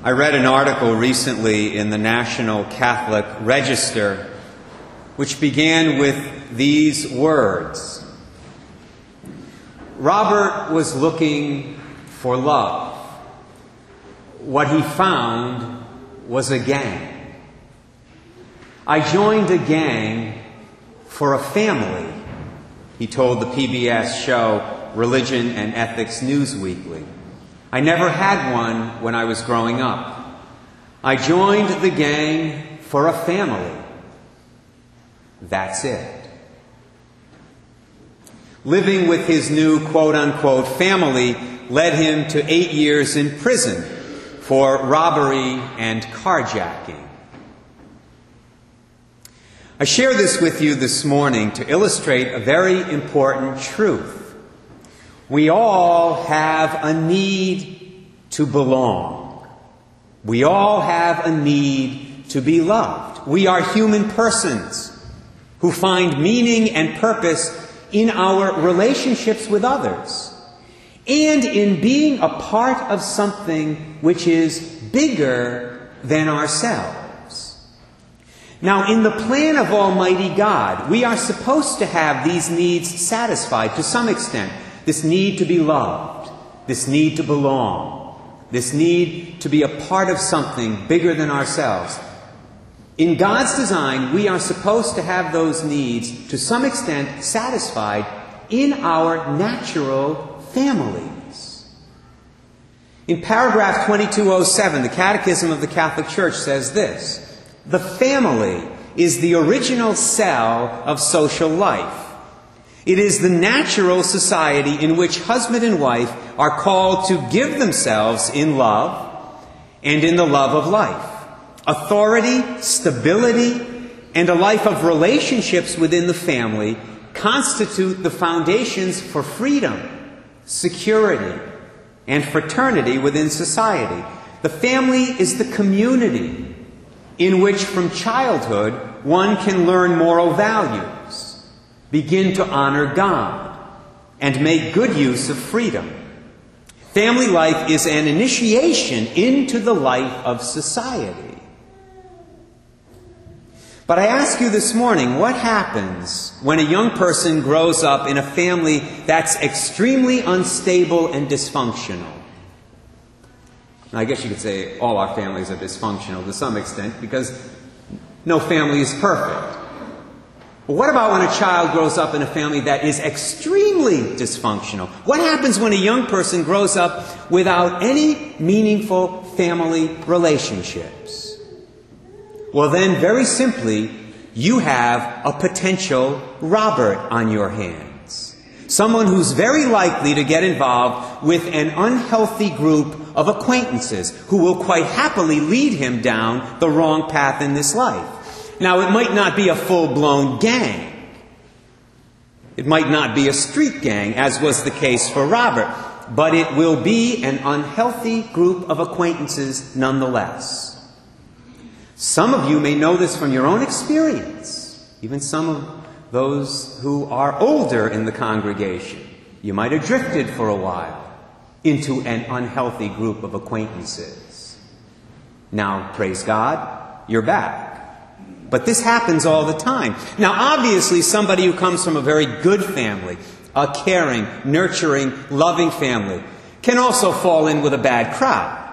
I read an article recently in the National Catholic Register which began with these words Robert was looking for love. What he found was a gang. I joined a gang for a family, he told the PBS show Religion and Ethics News Weekly. I never had one when I was growing up. I joined the gang for a family. That's it. Living with his new quote unquote family led him to eight years in prison for robbery and carjacking. I share this with you this morning to illustrate a very important truth. We all have a need to belong. We all have a need to be loved. We are human persons who find meaning and purpose in our relationships with others and in being a part of something which is bigger than ourselves. Now, in the plan of Almighty God, we are supposed to have these needs satisfied to some extent. This need to be loved, this need to belong, this need to be a part of something bigger than ourselves. In God's design, we are supposed to have those needs to some extent satisfied in our natural families. In paragraph 2207, the Catechism of the Catholic Church says this The family is the original cell of social life. It is the natural society in which husband and wife are called to give themselves in love and in the love of life authority, stability, and a life of relationships within the family constitute the foundations for freedom, security, and fraternity within society. The family is the community in which, from childhood, one can learn moral values, begin to honor God, and make good use of freedom. Family life is an initiation into the life of society. But I ask you this morning, what happens when a young person grows up in a family that's extremely unstable and dysfunctional? Now, I guess you could say all our families are dysfunctional to some extent because no family is perfect. What about when a child grows up in a family that is extremely dysfunctional? What happens when a young person grows up without any meaningful family relationships? Well, then, very simply, you have a potential Robert on your hands. Someone who's very likely to get involved with an unhealthy group of acquaintances who will quite happily lead him down the wrong path in this life. Now, it might not be a full blown gang. It might not be a street gang, as was the case for Robert, but it will be an unhealthy group of acquaintances nonetheless. Some of you may know this from your own experience, even some of those who are older in the congregation. You might have drifted for a while into an unhealthy group of acquaintances. Now, praise God, you're back. But this happens all the time. Now, obviously, somebody who comes from a very good family, a caring, nurturing, loving family, can also fall in with a bad crowd.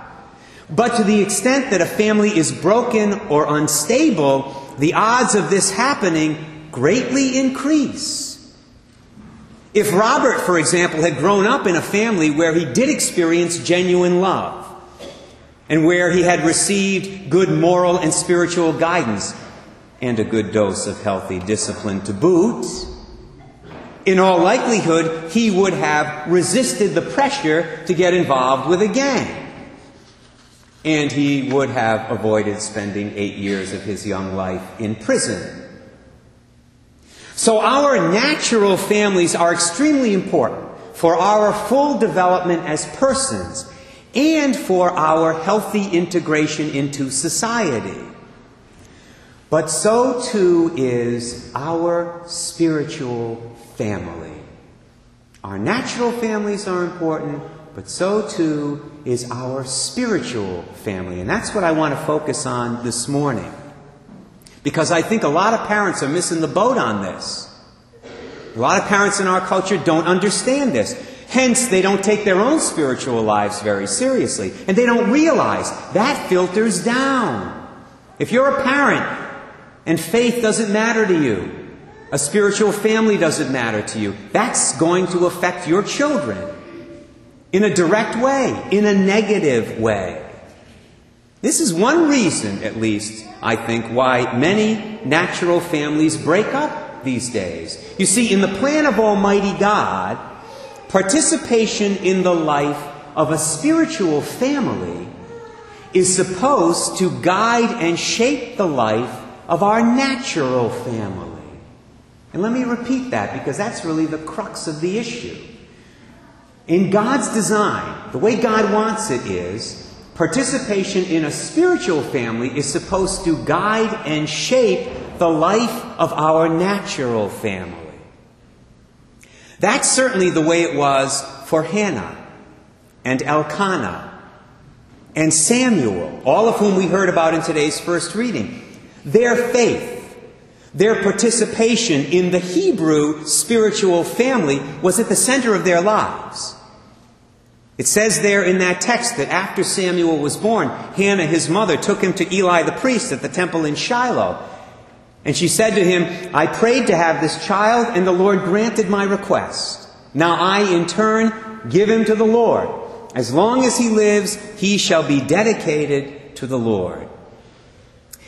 But to the extent that a family is broken or unstable, the odds of this happening greatly increase. If Robert, for example, had grown up in a family where he did experience genuine love, and where he had received good moral and spiritual guidance, and a good dose of healthy discipline to boot, in all likelihood, he would have resisted the pressure to get involved with a gang and he would have avoided spending eight years of his young life in prison. So, our natural families are extremely important for our full development as persons and for our healthy integration into society. But so too is our spiritual family. Our natural families are important, but so too is our spiritual family. And that's what I want to focus on this morning. Because I think a lot of parents are missing the boat on this. A lot of parents in our culture don't understand this. Hence, they don't take their own spiritual lives very seriously. And they don't realize that filters down. If you're a parent and faith doesn't matter to you, a spiritual family doesn't matter to you, that's going to affect your children in a direct way, in a negative way. This is one reason, at least, I think, why many natural families break up these days. You see, in the plan of Almighty God, participation in the life of a spiritual family is supposed to guide and shape the life of our natural family. And let me repeat that because that's really the crux of the issue. In God's design, the way God wants it is, participation in a spiritual family is supposed to guide and shape the life of our natural family. That's certainly the way it was for Hannah and Elkanah and Samuel, all of whom we heard about in today's first reading. Their faith, their participation in the Hebrew spiritual family was at the center of their lives. It says there in that text that after Samuel was born, Hannah, his mother, took him to Eli the priest at the temple in Shiloh. And she said to him, I prayed to have this child, and the Lord granted my request. Now I, in turn, give him to the Lord. As long as he lives, he shall be dedicated to the Lord.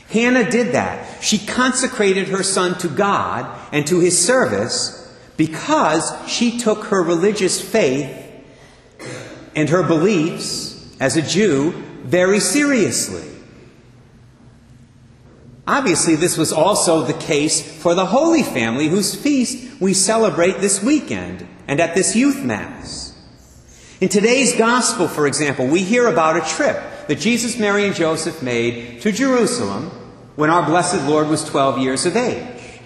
Hannah did that. She consecrated her son to God and to his service because she took her religious faith and her beliefs as a Jew very seriously. Obviously, this was also the case for the Holy Family, whose feast we celebrate this weekend and at this youth mass. In today's gospel, for example, we hear about a trip that Jesus, Mary, and Joseph made to Jerusalem when our blessed Lord was 12 years of age.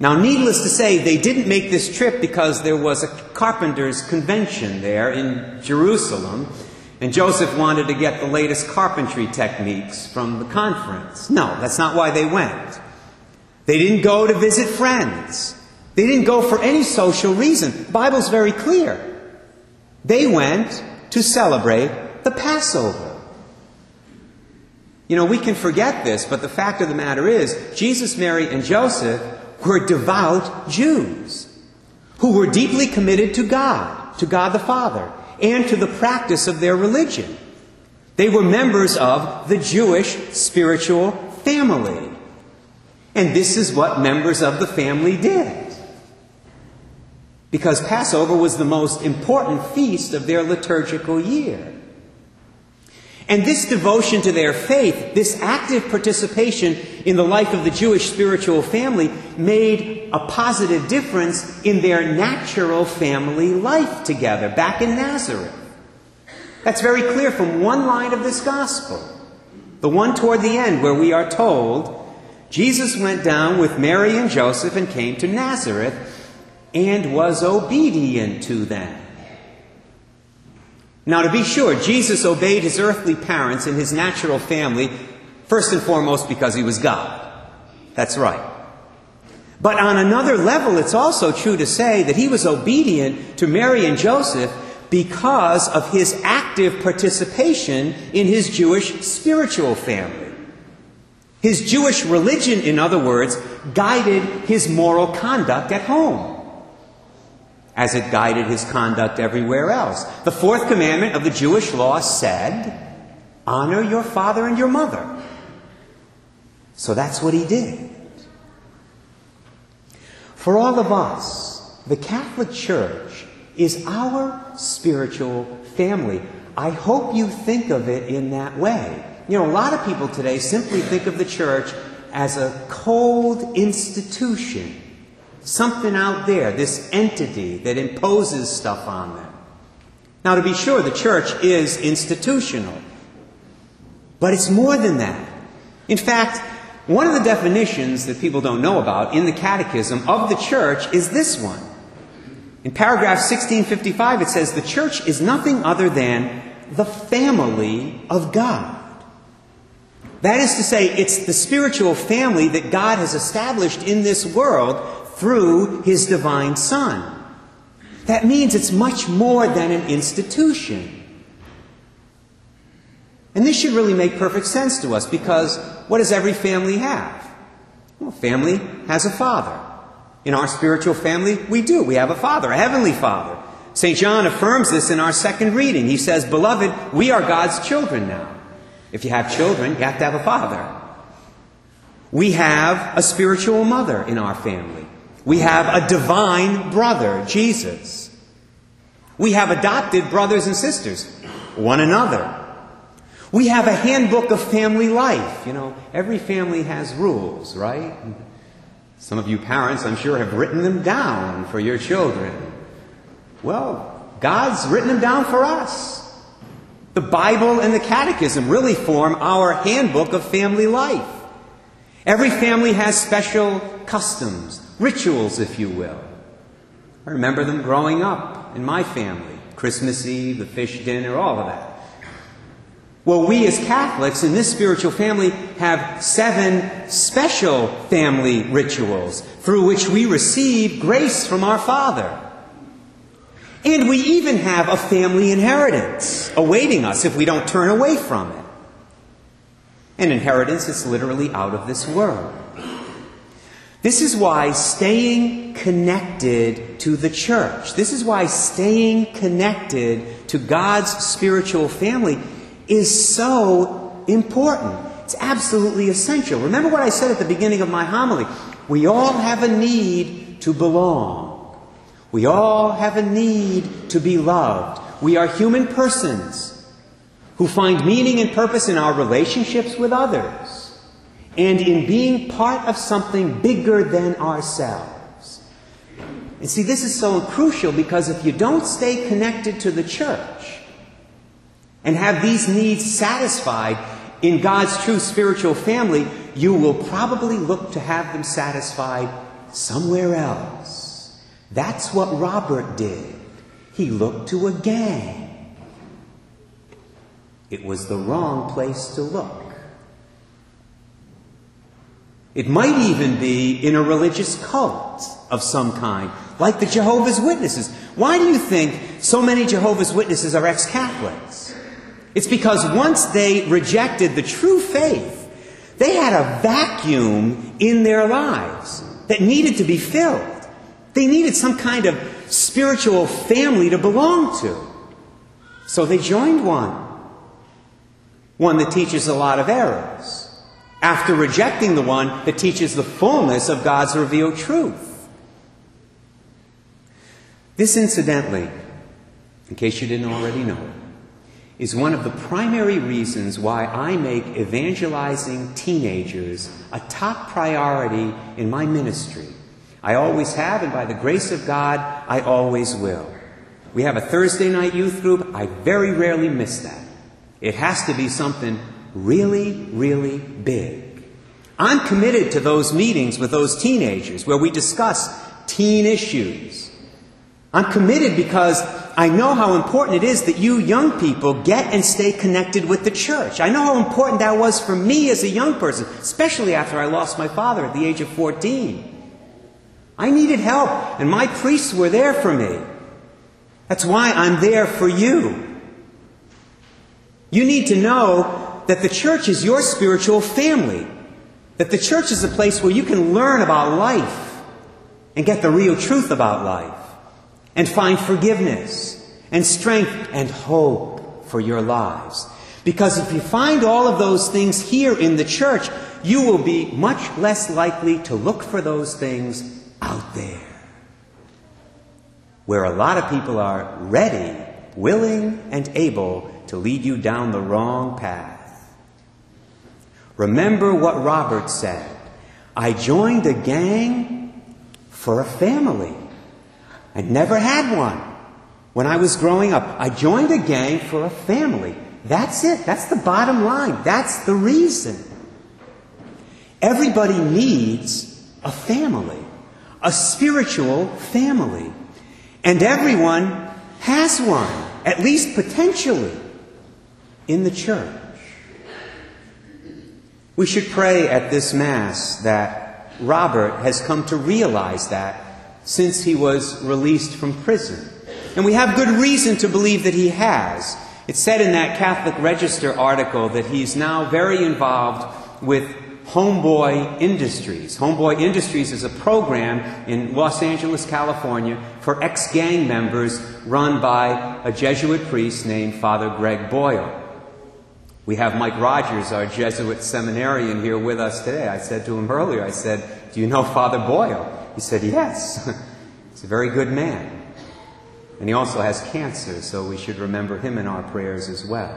Now, needless to say, they didn't make this trip because there was a carpenter's convention there in Jerusalem, and Joseph wanted to get the latest carpentry techniques from the conference. No, that's not why they went. They didn't go to visit friends. They didn't go for any social reason. The Bible's very clear. They went to celebrate the Passover. You know, we can forget this, but the fact of the matter is, Jesus, Mary, and Joseph were devout Jews who were deeply committed to God, to God the Father, and to the practice of their religion. They were members of the Jewish spiritual family. And this is what members of the family did because Passover was the most important feast of their liturgical year. And this devotion to their faith, this active participation in the life of the Jewish spiritual family, made a positive difference in their natural family life together back in Nazareth. That's very clear from one line of this gospel, the one toward the end, where we are told Jesus went down with Mary and Joseph and came to Nazareth and was obedient to them. Now, to be sure, Jesus obeyed his earthly parents and his natural family, first and foremost because he was God. That's right. But on another level, it's also true to say that he was obedient to Mary and Joseph because of his active participation in his Jewish spiritual family. His Jewish religion, in other words, guided his moral conduct at home as it guided his conduct everywhere else. The fourth commandment of the Jewish law said, Honor your father and your mother. So that's what he did. For all of us, the Catholic Church is our spiritual family. I hope you think of it in that way. You know, a lot of people today simply think of the church as a cold institution something out there, this entity that imposes stuff on them. Now, to be sure, the church is institutional, but it's more than that. In fact, one of the definitions that people don't know about in the Catechism of the church is this one In paragraph 1655, it says, The church is nothing other than the family of God. That is to say, it's the spiritual family that God has established in this world through His divine Son. That means it's much more than an institution. And this should really make perfect sense to us because what does every family have? Well, family has a father. In our spiritual family, we do. We have a father, a heavenly father. St. John affirms this in our second reading. He says, Beloved, we are God's children now. If you have children, you have to have a father. We have a spiritual mother in our family. We have a divine brother, Jesus. We have adopted brothers and sisters, one another. We have a handbook of family life. You know, every family has rules, right? Some of you parents, I'm sure, have written them down for your children. Well, God's written them down for us. The Bible and the Catechism really form our handbook of family life. Every family has special customs, rituals, if you will. I remember them growing up in my family Christmas Eve, the fish dinner, all of that. Well, we as Catholics in this spiritual family have seven special family rituals through which we receive grace from our Father. And we even have a family inheritance awaiting us if we don't turn away from it. An inheritance that's literally out of this world. This is why staying connected to the church, this is why staying connected to God's spiritual family is so important. It's absolutely essential. Remember what I said at the beginning of my homily. We all have a need to belong. We all have a need to be loved. We are human persons who find meaning and purpose in our relationships with others and in being part of something bigger than ourselves. And see, this is so crucial because if you don't stay connected to the church, and have these needs satisfied in God's true spiritual family, you will probably look to have them satisfied somewhere else. That's what Robert did. He looked to a gang. It was the wrong place to look. It might even be in a religious cult of some kind, like the Jehovah's Witnesses. Why do you think so many Jehovah's Witnesses are ex Catholics? It's because once they rejected the true faith, they had a vacuum in their lives that needed to be filled. They needed some kind of spiritual family to belong to. So they joined one. One that teaches a lot of errors. After rejecting the one that teaches the fullness of God's revealed truth. This, incidentally, in case you didn't already know is one of the primary reasons why I make evangelizing teenagers a top priority in my ministry. I always have, and by the grace of God, I always will. We have a Thursday night youth group. I very rarely miss that. It has to be something really, really big. I'm committed to those meetings with those teenagers where we discuss teen issues. I'm committed because I know how important it is that you young people get and stay connected with the church. I know how important that was for me as a young person, especially after I lost my father at the age of 14. I needed help, and my priests were there for me. That's why I'm there for you. You need to know that the church is your spiritual family, that the church is a place where you can learn about life and get the real truth about life and find forgiveness and strength and hope for your lives. Because if you find all of those things here in the church, you will be much less likely to look for those things out there. Where a lot of people are ready, willing, and able to lead you down the wrong path. Remember what Robert said I joined a gang for a family. I never had one. When I was growing up, I joined a gang for a family. That's it. That's the bottom line. That's the reason. Everybody needs a family, a spiritual family. And everyone has one, at least potentially, in the church. We should pray at this Mass that Robert has come to realize that since he was released from prison. And we have good reason to believe that he has. It said in that Catholic Register article that he's now very involved with Homeboy Industries. Homeboy Industries is a program in Los Angeles, California for ex gang members run by a Jesuit priest named Father Greg Boyle. We have Mike Rogers, our Jesuit seminarian, here with us today. I said to him earlier, I said, Do you know Father Boyle? He said, Yes. He's a very good man. And he also has cancer, so we should remember him in our prayers as well.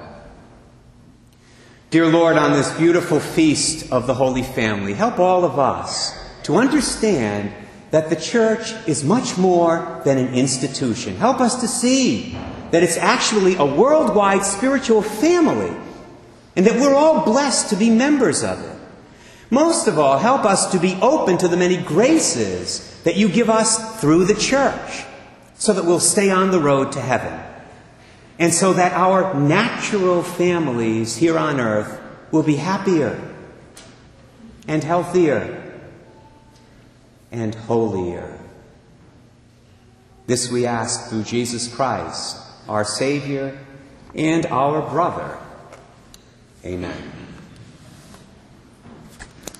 Dear Lord, on this beautiful feast of the Holy Family, help all of us to understand that the church is much more than an institution. Help us to see that it's actually a worldwide spiritual family and that we're all blessed to be members of it. Most of all, help us to be open to the many graces that you give us through the church so that we'll stay on the road to heaven. And so that our natural families here on earth will be happier and healthier and holier. This we ask through Jesus Christ, our Savior and our brother. Amen.